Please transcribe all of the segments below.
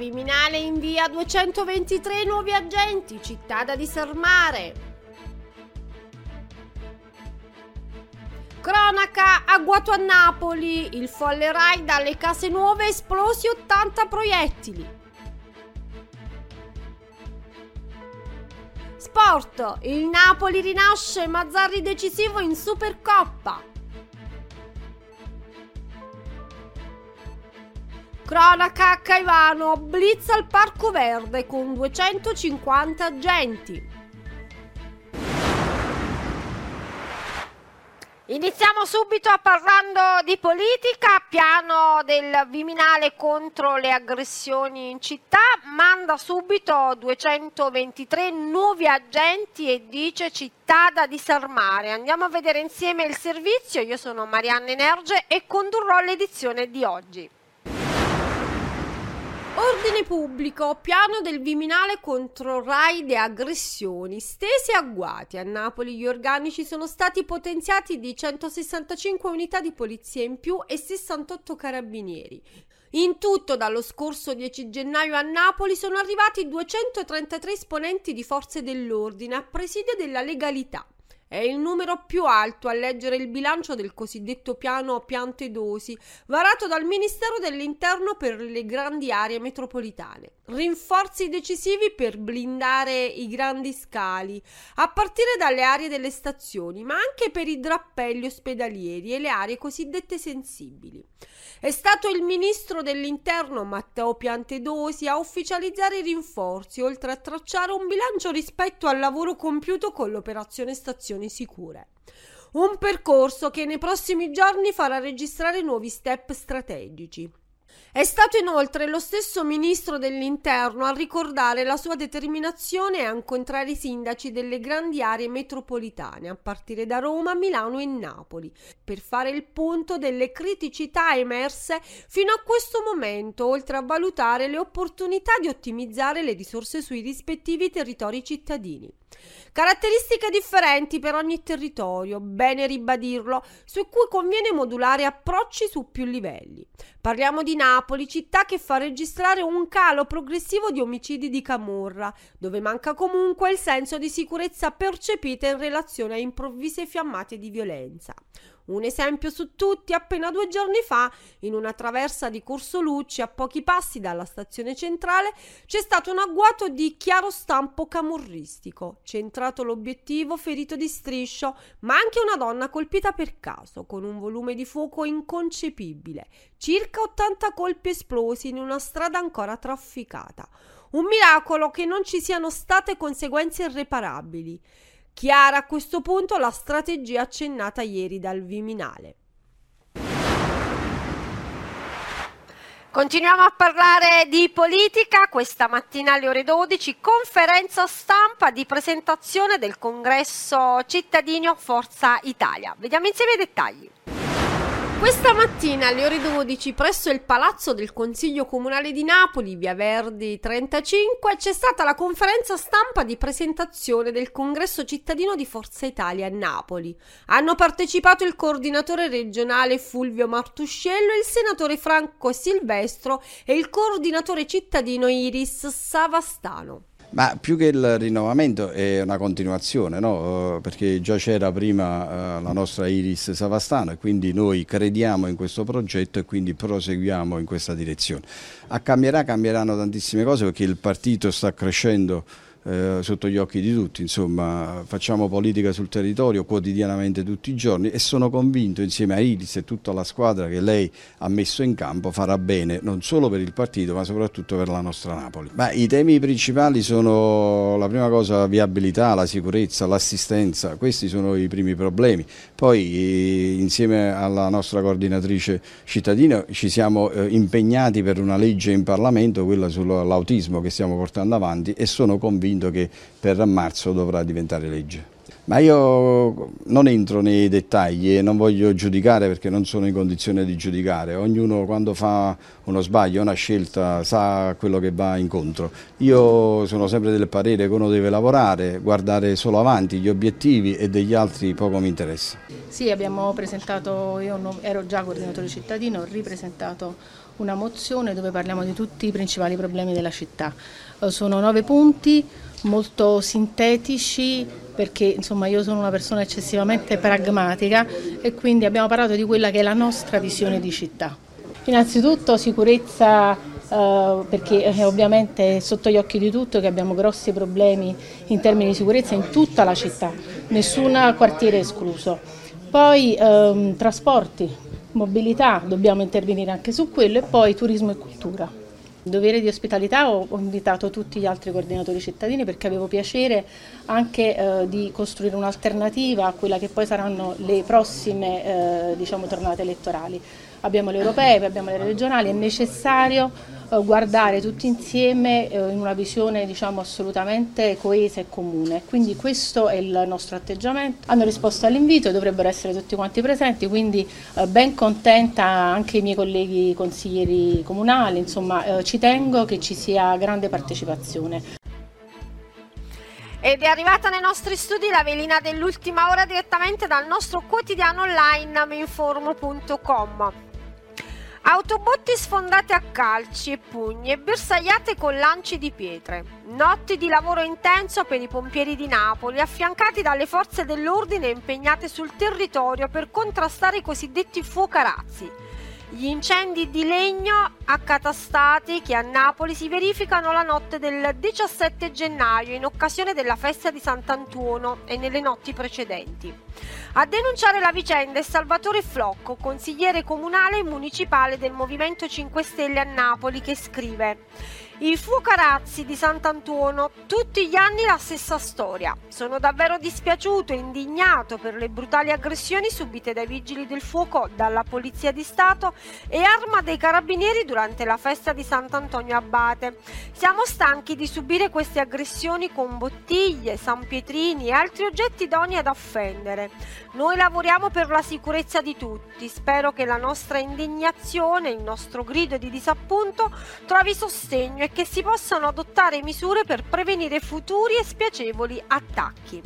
Viminale invia 223 nuovi agenti, città da disarmare. Cronaca, agguato a Napoli, il folle raid dalle case nuove esplosi 80 proiettili. Sport, il Napoli rinasce, Mazzarri decisivo in Supercoppa. Cronaca a Caivano, blitz al Parco Verde con 250 agenti. Iniziamo subito parlando di politica, piano del Viminale contro le aggressioni in città, manda subito 223 nuovi agenti e dice città da disarmare. Andiamo a vedere insieme il servizio, io sono Marianne Nerge e condurrò l'edizione di oggi. Ordine pubblico, piano del Viminale contro raid e aggressioni, stesi agguati. A Napoli gli organici sono stati potenziati di 165 unità di polizia in più e 68 carabinieri. In tutto dallo scorso 10 gennaio a Napoli sono arrivati 233 esponenti di forze dell'ordine a presidio della legalità. È il numero più alto a leggere il bilancio del cosiddetto piano piante dosi, varato dal Ministero dell'Interno per le grandi aree metropolitane. Rinforzi decisivi per blindare i grandi scali, a partire dalle aree delle stazioni, ma anche per i drappelli ospedalieri e le aree cosiddette sensibili. È stato il ministro dell'interno Matteo Piantedosi a ufficializzare i rinforzi, oltre a tracciare un bilancio rispetto al lavoro compiuto con l'operazione Stazioni Sicure. Un percorso che nei prossimi giorni farà registrare nuovi step strategici. È stato inoltre lo stesso ministro dell'Interno a ricordare la sua determinazione a incontrare i sindaci delle grandi aree metropolitane, a partire da Roma, Milano e Napoli, per fare il punto delle criticità emerse fino a questo momento, oltre a valutare le opportunità di ottimizzare le risorse sui rispettivi territori cittadini. Caratteristiche differenti per ogni territorio, bene ribadirlo, su cui conviene modulare approcci su più livelli. Parliamo di Napoli, città che fa registrare un calo progressivo di omicidi di camorra, dove manca comunque il senso di sicurezza percepita in relazione a improvvise fiammate di violenza. Un esempio su tutti, appena due giorni fa, in una traversa di Corso Lucci, a pochi passi dalla stazione centrale, c'è stato un agguato di chiaro stampo camorristico. Centrato l'obiettivo, ferito di striscio, ma anche una donna colpita per caso, con un volume di fuoco inconcepibile. Circa 80 colpi esplosi in una strada ancora trafficata. Un miracolo che non ci siano state conseguenze irreparabili. Chiara a questo punto la strategia accennata ieri dal Viminale. Continuiamo a parlare di politica, questa mattina alle ore 12, conferenza stampa di presentazione del congresso cittadino Forza Italia. Vediamo insieme i dettagli. Questa mattina alle ore 12 presso il Palazzo del Consiglio Comunale di Napoli, via Verdi 35, c'è stata la conferenza stampa di presentazione del congresso cittadino di Forza Italia a Napoli. Hanno partecipato il coordinatore regionale Fulvio Martuscello, il senatore Franco Silvestro e il coordinatore cittadino Iris Savastano. Ma più che il rinnovamento è una continuazione, no? Eh, perché già c'era prima uh, la nostra Iris Savastano e quindi noi crediamo in questo progetto e quindi proseguiamo in questa direzione. A cambierà, cambieranno tantissime cose perché il partito sta crescendo eh, sotto gli occhi di tutti, insomma facciamo politica sul territorio quotidianamente tutti i giorni e sono convinto insieme a Iris e tutta la squadra che lei ha messo in campo farà bene non solo per il partito ma soprattutto per la nostra Napoli. Ma I temi principali sono la prima cosa la viabilità, la sicurezza, l'assistenza, questi sono i primi problemi. Poi eh, insieme alla nostra coordinatrice cittadina ci siamo eh, impegnati per una legge in Parlamento, quella sull'autismo che stiamo portando avanti e sono convinto convinto che per marzo dovrà diventare legge. Ma io non entro nei dettagli e non voglio giudicare perché non sono in condizione di giudicare. Ognuno quando fa uno sbaglio, una scelta, sa quello che va incontro. Io sono sempre del parere che uno deve lavorare, guardare solo avanti gli obiettivi e degli altri poco mi interessa. Sì, abbiamo presentato, io ero già coordinatore cittadino, ho ripresentato una mozione dove parliamo di tutti i principali problemi della città. Eh, sono nove punti molto sintetici perché insomma io sono una persona eccessivamente pragmatica e quindi abbiamo parlato di quella che è la nostra visione di città. Innanzitutto sicurezza eh, perché eh, ovviamente è sotto gli occhi di tutti che abbiamo grossi problemi in termini di sicurezza in tutta la città, nessun quartiere escluso. Poi ehm, trasporti, mobilità, dobbiamo intervenire anche su quello e poi turismo e cultura. Dovere di ospitalità ho, invitato tutti gli altri coordinatori cittadini perché avevo piacere anche eh, di costruire un'alternativa a quella che poi saranno le prossime eh, diciamo, tornate elettorali abbiamo le europee, abbiamo le regionali, è necessario eh, guardare tutti insieme eh, in una visione diciamo, assolutamente coesa e comune. Quindi questo è il nostro atteggiamento. Hanno risposto all'invito e dovrebbero essere tutti quanti presenti, quindi eh, ben contenta anche i miei colleghi consiglieri comunali, insomma ci tengo che ci sia grande partecipazione. Ed è arrivata nei nostri studi la velina dell'ultima ora direttamente dal nostro quotidiano online minformo.com. Autobotti sfondate a calci e pugni e bersagliate con lanci di pietre. Notti di lavoro intenso per i pompieri di Napoli, affiancati dalle forze dell'ordine impegnate sul territorio per contrastare i cosiddetti fuocarazzi gli incendi di legno accatastati che a Napoli si verificano la notte del 17 gennaio in occasione della festa di Sant'Antuono e nelle notti precedenti. A denunciare la vicenda è Salvatore Flocco, consigliere comunale e municipale del Movimento 5 Stelle a Napoli, che scrive i fuocarazzi di Sant'Antuono, tutti gli anni la stessa storia. Sono davvero dispiaciuto e indignato per le brutali aggressioni subite dai vigili del fuoco, dalla Polizia di Stato e Arma dei Carabinieri durante la festa di Sant'Antonio Abate. Siamo stanchi di subire queste aggressioni con bottiglie, sanpietrini e altri oggetti idonei ad offendere. Noi lavoriamo per la sicurezza di tutti. Spero che la nostra indignazione, il nostro grido di disappunto trovi sostegno e che si possano adottare misure per prevenire futuri e spiacevoli attacchi.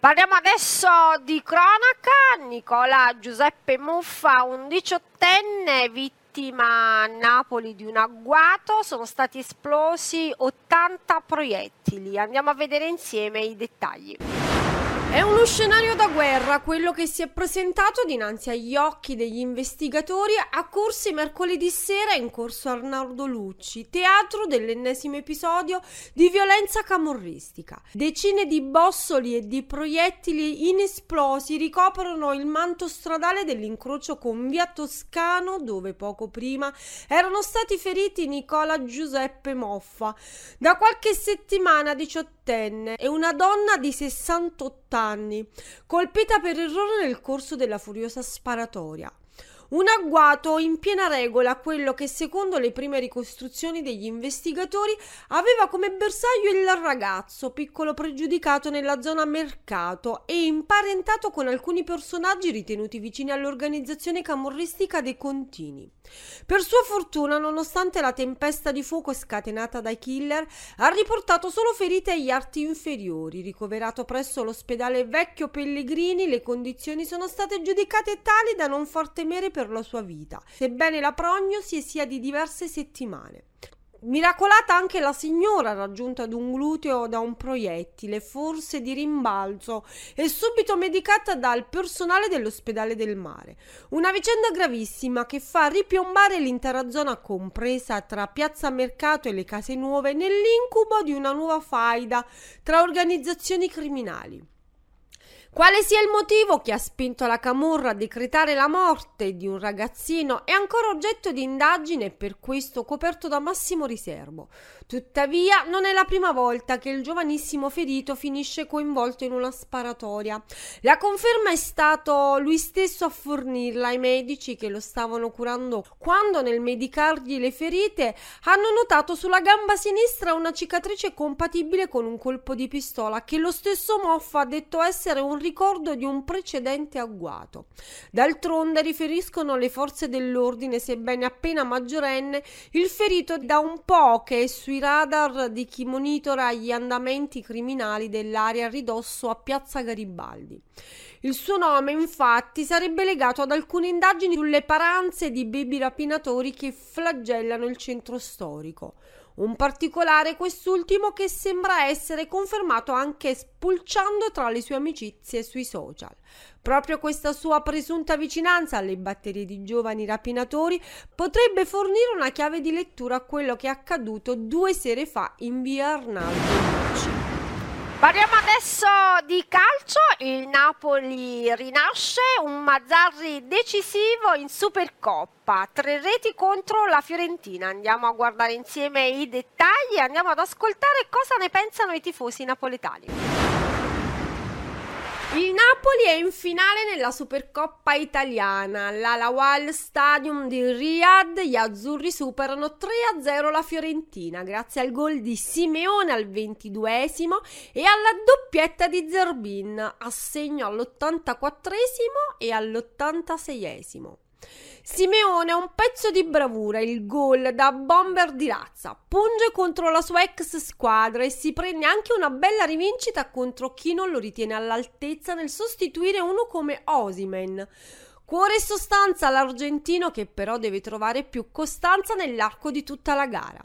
Parliamo adesso di cronaca. Nicola Giuseppe Muffa, un diciottenne vittima a Napoli di un agguato. Sono stati esplosi 80 proiettili. Andiamo a vedere insieme i dettagli. È uno scenario da guerra quello che si è presentato dinanzi agli occhi degli investigatori a corsi mercoledì sera in corso Arnaldo Lucci, teatro dell'ennesimo episodio di violenza camorristica. Decine di bossoli e di proiettili inesplosi ricoprono il manto stradale dell'incrocio con via Toscano, dove poco prima erano stati feriti Nicola Giuseppe Moffa. Da qualche settimana diciottenne e una donna di 68 anni, colpita per errore nel corso della furiosa sparatoria. Un agguato in piena regola, quello che secondo le prime ricostruzioni degli investigatori aveva come bersaglio il ragazzo, piccolo pregiudicato nella zona mercato e imparentato con alcuni personaggi ritenuti vicini all'organizzazione camorristica dei Contini. Per sua fortuna, nonostante la tempesta di fuoco scatenata dai killer, ha riportato solo ferite agli arti inferiori. Ricoverato presso l'ospedale Vecchio Pellegrini, le condizioni sono state giudicate tali da non far temere per la sua vita, sebbene la prognosi sia di diverse settimane. Miracolata anche la signora raggiunta ad un gluteo da un proiettile, forse di rimbalzo, e subito medicata dal personale dell'ospedale del mare. Una vicenda gravissima che fa ripiombare l'intera zona compresa tra Piazza Mercato e le Case Nuove nell'incubo di una nuova faida tra organizzazioni criminali. Quale sia il motivo che ha spinto la Camorra a decretare la morte di un ragazzino è ancora oggetto di indagine e per questo coperto da massimo riservo. Tuttavia, non è la prima volta che il giovanissimo ferito finisce coinvolto in una sparatoria. La conferma è stato lui stesso a fornirla ai medici che lo stavano curando quando nel medicargli le ferite hanno notato sulla gamba sinistra una cicatrice compatibile con un colpo di pistola che lo stesso Moffa ha detto essere un ricordo di un precedente agguato. D'altronde, riferiscono le forze dell'ordine, sebbene appena maggiorenne, il ferito da un po' che è sui radar di chi monitora gli andamenti criminali dell'area ridosso a Piazza Garibaldi. Il suo nome, infatti, sarebbe legato ad alcune indagini sulle paranze di baby rapinatori che flagellano il centro storico. Un particolare quest'ultimo che sembra essere confermato anche spulciando tra le sue amicizie sui social. Proprio questa sua presunta vicinanza alle batterie di giovani rapinatori potrebbe fornire una chiave di lettura a quello che è accaduto due sere fa in via Arnaldo Parliamo adesso di calcio, il Napoli rinasce, un Mazzarri decisivo in Supercoppa, tre reti contro la Fiorentina. Andiamo a guardare insieme i dettagli, andiamo ad ascoltare cosa ne pensano i tifosi napoletani. Il Napoli è in finale nella Supercoppa italiana. L'Alawal Stadium di Riyadh, gli azzurri superano 3-0 la Fiorentina grazie al gol di Simeone al 22esimo e alla doppietta di Zerbin, assegno all'84esimo e all'86esimo. Simeone è un pezzo di bravura, il gol da bomber di razza. Punge contro la sua ex squadra e si prende anche una bella rivincita contro chi non lo ritiene all'altezza nel sostituire uno come Osimen. Cuore e sostanza all'argentino che però deve trovare più costanza nell'arco di tutta la gara.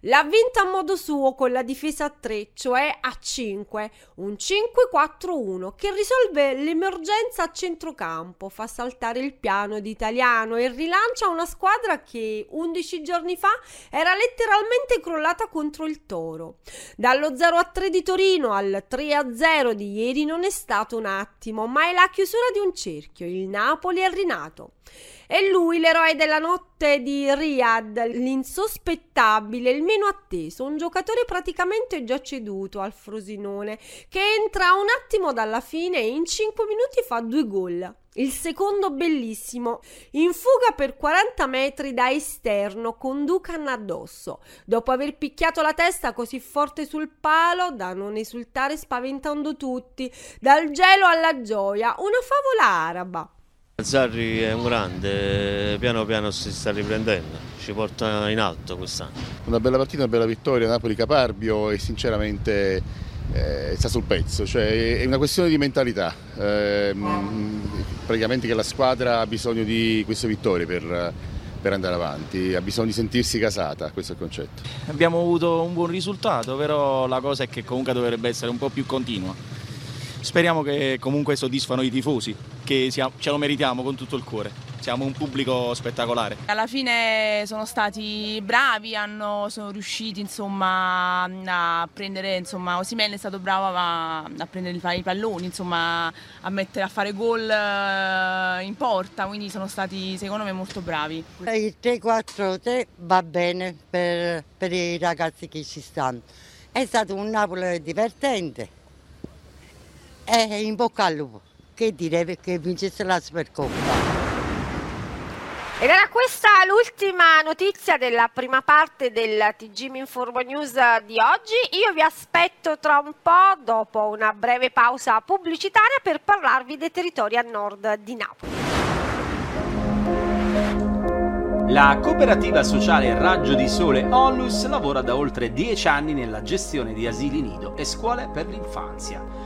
L'ha vinta a modo suo con la difesa a 3, cioè a 5, un 5-4-1 che risolve l'emergenza a centrocampo, fa saltare il piano di italiano e rilancia una squadra che 11 giorni fa era letteralmente crollata contro il Toro. Dallo 0-3 di Torino al 3-0 di ieri non è stato un attimo, ma è la chiusura di un cerchio. Il Napoli è rinato. È lui l'eroe della notte di Riyadh, l'insospettabile, il meno atteso, un giocatore praticamente già ceduto al Frosinone, che entra un attimo dalla fine e in 5 minuti fa due gol. Il secondo bellissimo, in fuga per 40 metri da esterno con Ducan addosso, dopo aver picchiato la testa così forte sul palo da non esultare spaventando tutti, dal gelo alla gioia, una favola araba. Zarri è un grande, piano piano si sta riprendendo, ci porta in alto quest'anno. Una bella partita, una bella vittoria, Napoli-Caparbio e sinceramente eh, sta sul pezzo, cioè è una questione di mentalità, eh, praticamente che la squadra ha bisogno di queste vittorie per, per andare avanti, ha bisogno di sentirsi casata, questo è il concetto. Abbiamo avuto un buon risultato, però la cosa è che comunque dovrebbe essere un po' più continua. Speriamo che comunque soddisfano i tifosi, che ce lo meritiamo con tutto il cuore. Siamo un pubblico spettacolare. Alla fine sono stati bravi, hanno, sono riusciti insomma, a prendere, insomma, Osimene è stato bravo a, a prendere i palloni, insomma, a, mettere, a fare gol eh, in porta, quindi sono stati secondo me molto bravi. Il 3-4-3 va bene per, per i ragazzi che ci stanno. È stato un Napoli divertente e in bocca al lupo. Che dire perché vincesse la Supercoppa. Ed era questa l'ultima notizia della prima parte del TG Informo News di oggi. Io vi aspetto tra un po', dopo una breve pausa pubblicitaria, per parlarvi dei territori a nord di Napoli. La cooperativa sociale Raggio di Sole Onlus lavora da oltre dieci anni nella gestione di asili nido e scuole per l'infanzia.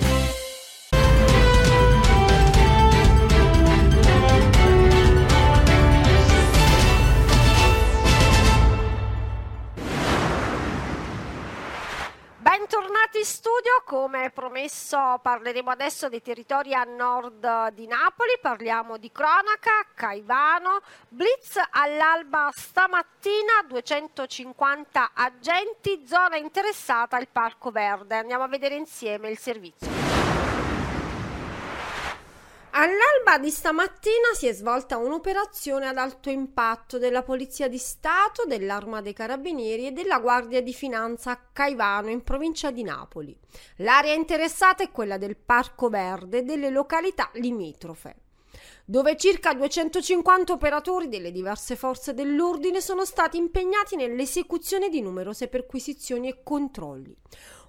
Bentornati in studio, come promesso parleremo adesso dei territori a nord di Napoli, parliamo di cronaca, Caivano, blitz all'alba stamattina, 250 agenti, zona interessata il Parco Verde, andiamo a vedere insieme il servizio. All'alba di stamattina si è svolta un'operazione ad alto impatto della Polizia di Stato, dell'Arma dei Carabinieri e della Guardia di Finanza a Caivano, in provincia di Napoli. L'area interessata è quella del Parco Verde e delle località limitrofe dove circa 250 operatori delle diverse forze dell'ordine sono stati impegnati nell'esecuzione di numerose perquisizioni e controlli.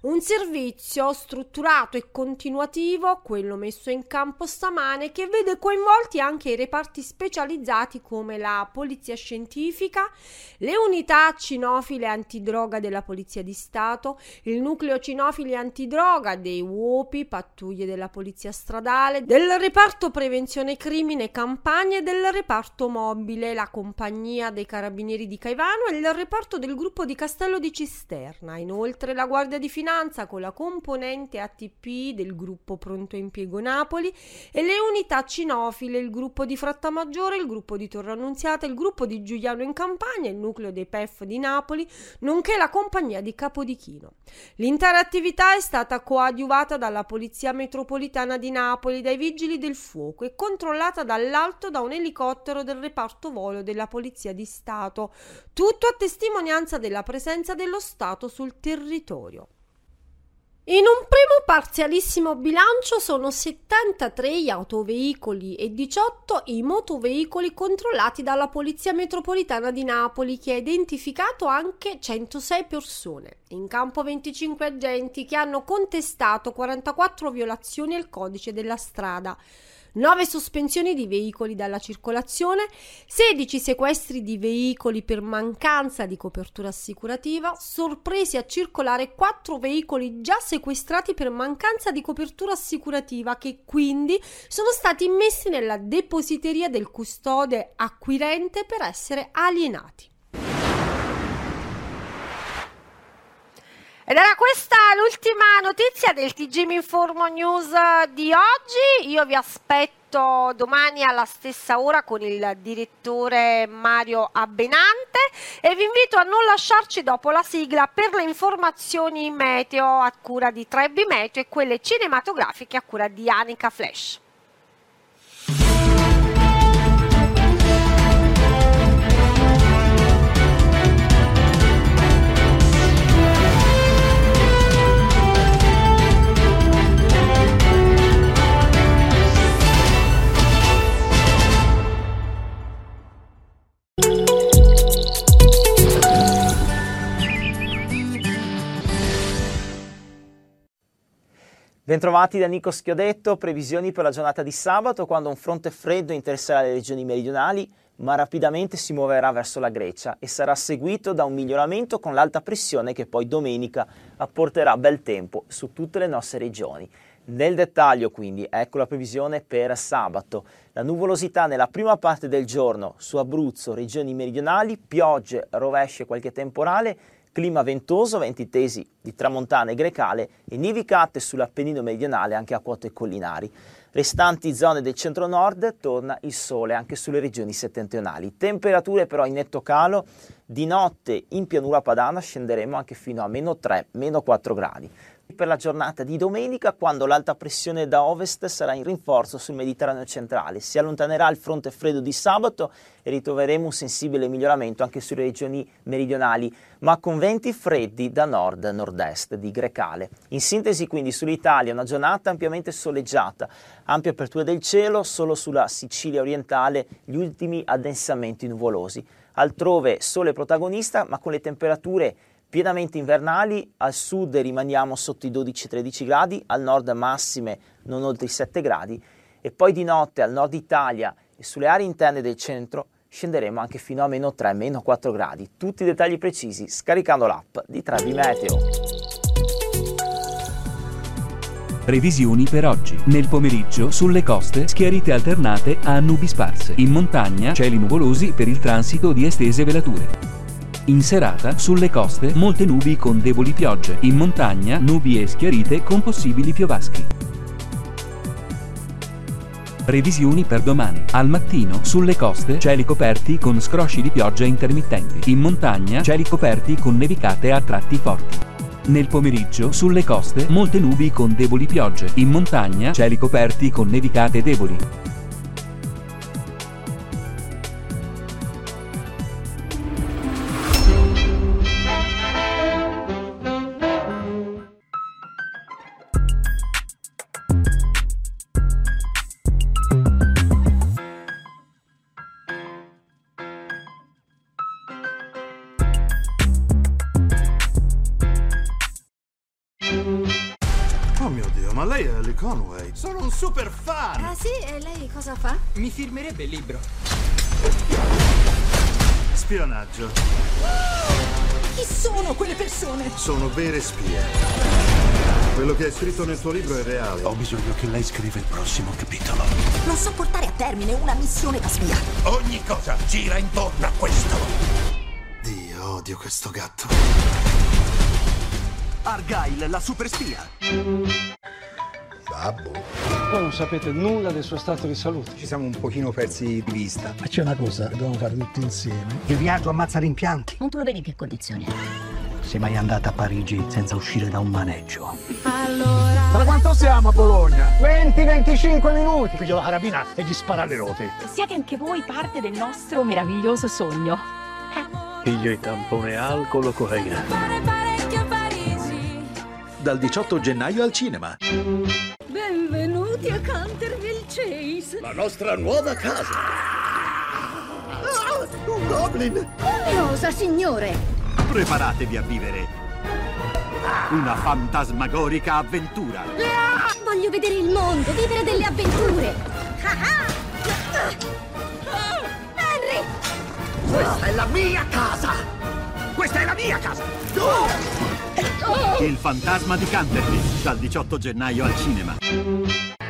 Un servizio strutturato e continuativo, quello messo in campo stamane, che vede coinvolti anche i reparti specializzati come la Polizia Scientifica, le unità cinofile antidroga della Polizia di Stato, il nucleo cinofile antidroga dei UOPI, pattuglie della Polizia Stradale, del reparto prevenzione crimine campagne e del reparto mobile, la compagnia dei carabinieri di Caivano e il reparto del gruppo di Castello di Cisterna. Inoltre la Guardia di Finanza con la componente ATP del gruppo Pronto Impiego Napoli e le unità cinofile, il gruppo di Frattamaggiore, il gruppo di Torre Annunziata, il gruppo di Giuliano in Campania, il nucleo dei PEF di Napoli, nonché la compagnia di Capodichino. L'intera attività è stata coadiuvata dalla Polizia Metropolitana di Napoli, dai Vigili del Fuoco e controllata dall'alto da un elicottero del reparto volo della Polizia di Stato, tutto a testimonianza della presenza dello Stato sul territorio. In un primo parzialissimo bilancio sono 73 gli autoveicoli e 18 i motoveicoli controllati dalla Polizia Metropolitana di Napoli che ha identificato anche 106 persone. In campo 25 agenti che hanno contestato 44 violazioni al codice della strada. 9 sospensioni di veicoli dalla circolazione, 16 sequestri di veicoli per mancanza di copertura assicurativa, sorpresi a circolare 4 veicoli già sequestrati per mancanza di copertura assicurativa che quindi sono stati immessi nella depositeria del custode acquirente per essere alienati. Ed era questa l'ultima notizia del TG Mi Informo News di oggi. Io vi aspetto domani alla stessa ora con il direttore Mario Abbenante e vi invito a non lasciarci dopo la sigla per le informazioni meteo a cura di Trebbi Meteo e quelle cinematografiche a cura di Anica Flash. Bentrovati da Nico Schiodetto, previsioni per la giornata di sabato quando un fronte freddo interesserà le regioni meridionali ma rapidamente si muoverà verso la Grecia e sarà seguito da un miglioramento con l'alta pressione che poi domenica apporterà bel tempo su tutte le nostre regioni. Nel dettaglio quindi ecco la previsione per sabato. La nuvolosità nella prima parte del giorno su Abruzzo, regioni meridionali, piogge, rovesce qualche temporale clima ventoso, venti tesi di tramontana e grecale e nevicate sull'Appennino meridionale anche a quote collinari. Restanti zone del centro-nord torna il sole anche sulle regioni settentrionali. Temperature però in netto calo, di notte in pianura padana scenderemo anche fino a meno 3, meno 4 gradi per la giornata di domenica quando l'alta pressione da ovest sarà in rinforzo sul Mediterraneo centrale. Si allontanerà il fronte freddo di sabato e ritroveremo un sensibile miglioramento anche sulle regioni meridionali, ma con venti freddi da nord-nord-est di Grecale. In sintesi quindi sull'Italia una giornata ampiamente soleggiata, ampia apertura del cielo, solo sulla Sicilia orientale gli ultimi addensamenti nuvolosi altrove sole protagonista, ma con le temperature pienamente invernali, al sud rimaniamo sotto i 12-13 gradi, al nord massime non oltre i 7 gradi e poi di notte al nord Italia e sulle aree interne del centro scenderemo anche fino a meno 3, meno 4 gradi. Tutti i dettagli precisi scaricando l'app di 3D Meteo. Previsioni per oggi. Nel pomeriggio sulle coste schiarite alternate a nubi sparse. In montagna cieli nuvolosi per il transito di estese velature. In serata sulle coste molte nubi con deboli piogge. In montagna nubi e schiarite con possibili piovaschi. Previsioni per domani. Al mattino sulle coste cieli coperti con scrosci di pioggia intermittenti. In montagna cieli coperti con nevicate a tratti forti. Nel pomeriggio, sulle coste, molte nubi con deboli piogge. In montagna, cieli coperti con nevicate deboli. Firmerebbe il libro. Spionaggio. Chi sono quelle persone? Sono vere spie. Quello che hai scritto nel tuo libro è reale. Ho bisogno che lei scriva il prossimo capitolo. Non so portare a termine una missione da spia. Ogni cosa gira intorno a questo. Dio, odio questo gatto. Argyle, la super spia. Babbo. Voi non sapete nulla del suo stato di salute. Ci siamo un pochino persi di vista. Ma c'è una cosa che dobbiamo fare tutti insieme. Il viaggio ammazza rimpianti. Non te lo vedi in che condizioni? Sei mai andata a Parigi senza uscire da un maneggio? Allora. Da quanto siamo a Bologna? 20-25 minuti. Piglio la carabina e gli spara alle roti. Siete anche voi parte del nostro meraviglioso sogno. Piglio i tampone alcol o cocaina. Dal 18 gennaio al cinema. Benvenuti a Canterville Chase. La nostra nuova casa. Ah, un goblin! Cosa, signore? Preparatevi a vivere una fantasmagorica avventura. Voglio vedere il mondo, vivere delle avventure. Henry! Questa è la mia casa! Questa è la mia casa! Il fantasma di Canterville, dal 18 gennaio al cinema.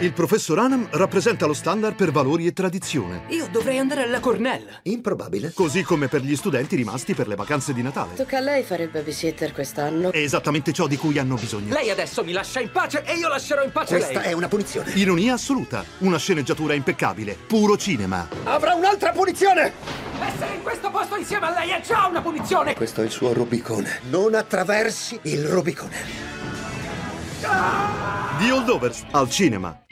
Il professor Hanam rappresenta lo standard per valori e tradizione. Io dovrei andare alla Cornell. Improbabile. Così come per gli studenti rimasti per le vacanze di Natale. Tocca a lei fare il babysitter quest'anno. È esattamente ciò di cui hanno bisogno. Lei adesso mi lascia in pace e io lascerò in pace Questa lei. è una punizione. Ironia assoluta, una sceneggiatura impeccabile, puro cinema. Avrà un'altra punizione! Essere in questo posto insieme a lei è già una punizione. Questo è il suo Rubicone. Non attraversi il Rubicone. The Holdovers al cinema.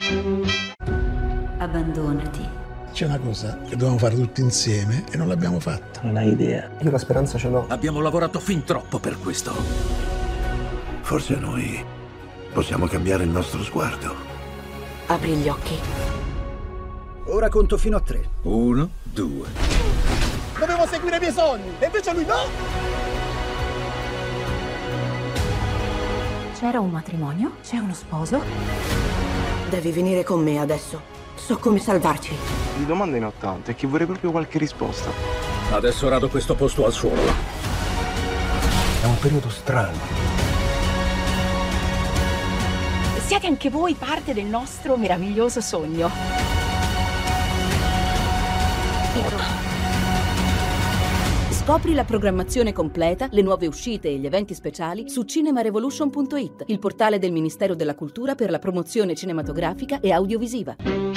Abbandonati. C'è una cosa che dobbiamo fare tutti insieme e non l'abbiamo fatta. Non hai idea. Io la speranza ce l'ho. Abbiamo lavorato fin troppo per questo. Forse noi possiamo cambiare il nostro sguardo. Apri gli occhi. Ora conto fino a tre. Uno, due. Dovevo seguire i miei sogni, e invece lui no! C'era un matrimonio? C'è uno sposo? Devi venire con me adesso. So come salvarci. Di domande ne ho tante e chi vorrei proprio qualche risposta. Adesso rado questo posto al suolo. È un periodo strano. Siete anche voi parte del nostro meraviglioso sogno. Scopri la programmazione completa, le nuove uscite e gli eventi speciali su cinemarevolution.it, il portale del Ministero della Cultura per la promozione cinematografica e audiovisiva.